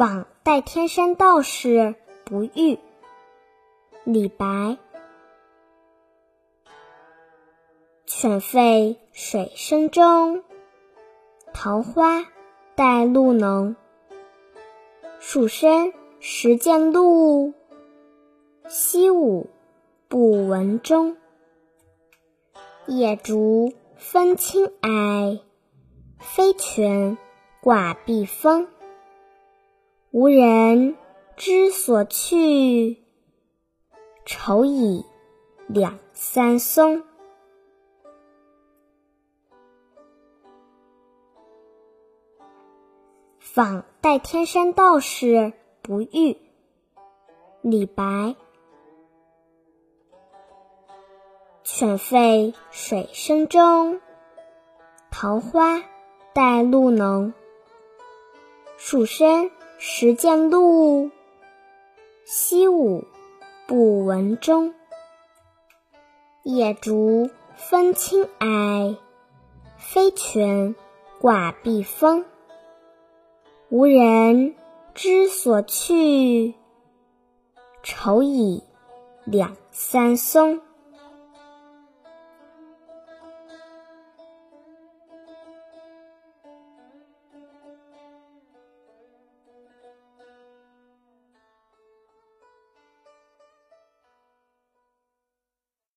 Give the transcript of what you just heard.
访代天山道士不遇。李白。犬吠水声中，桃花带露浓。树深时见鹿，溪午不闻钟。野竹分青霭，飞泉挂碧峰。无人知所去，愁倚两三松。访代天山道士不遇。李白。犬吠水声中，桃花带露浓。树深时见鹿，溪午不闻钟。夜竹分青霭，飞泉挂碧峰。无人知所去，愁已两三松。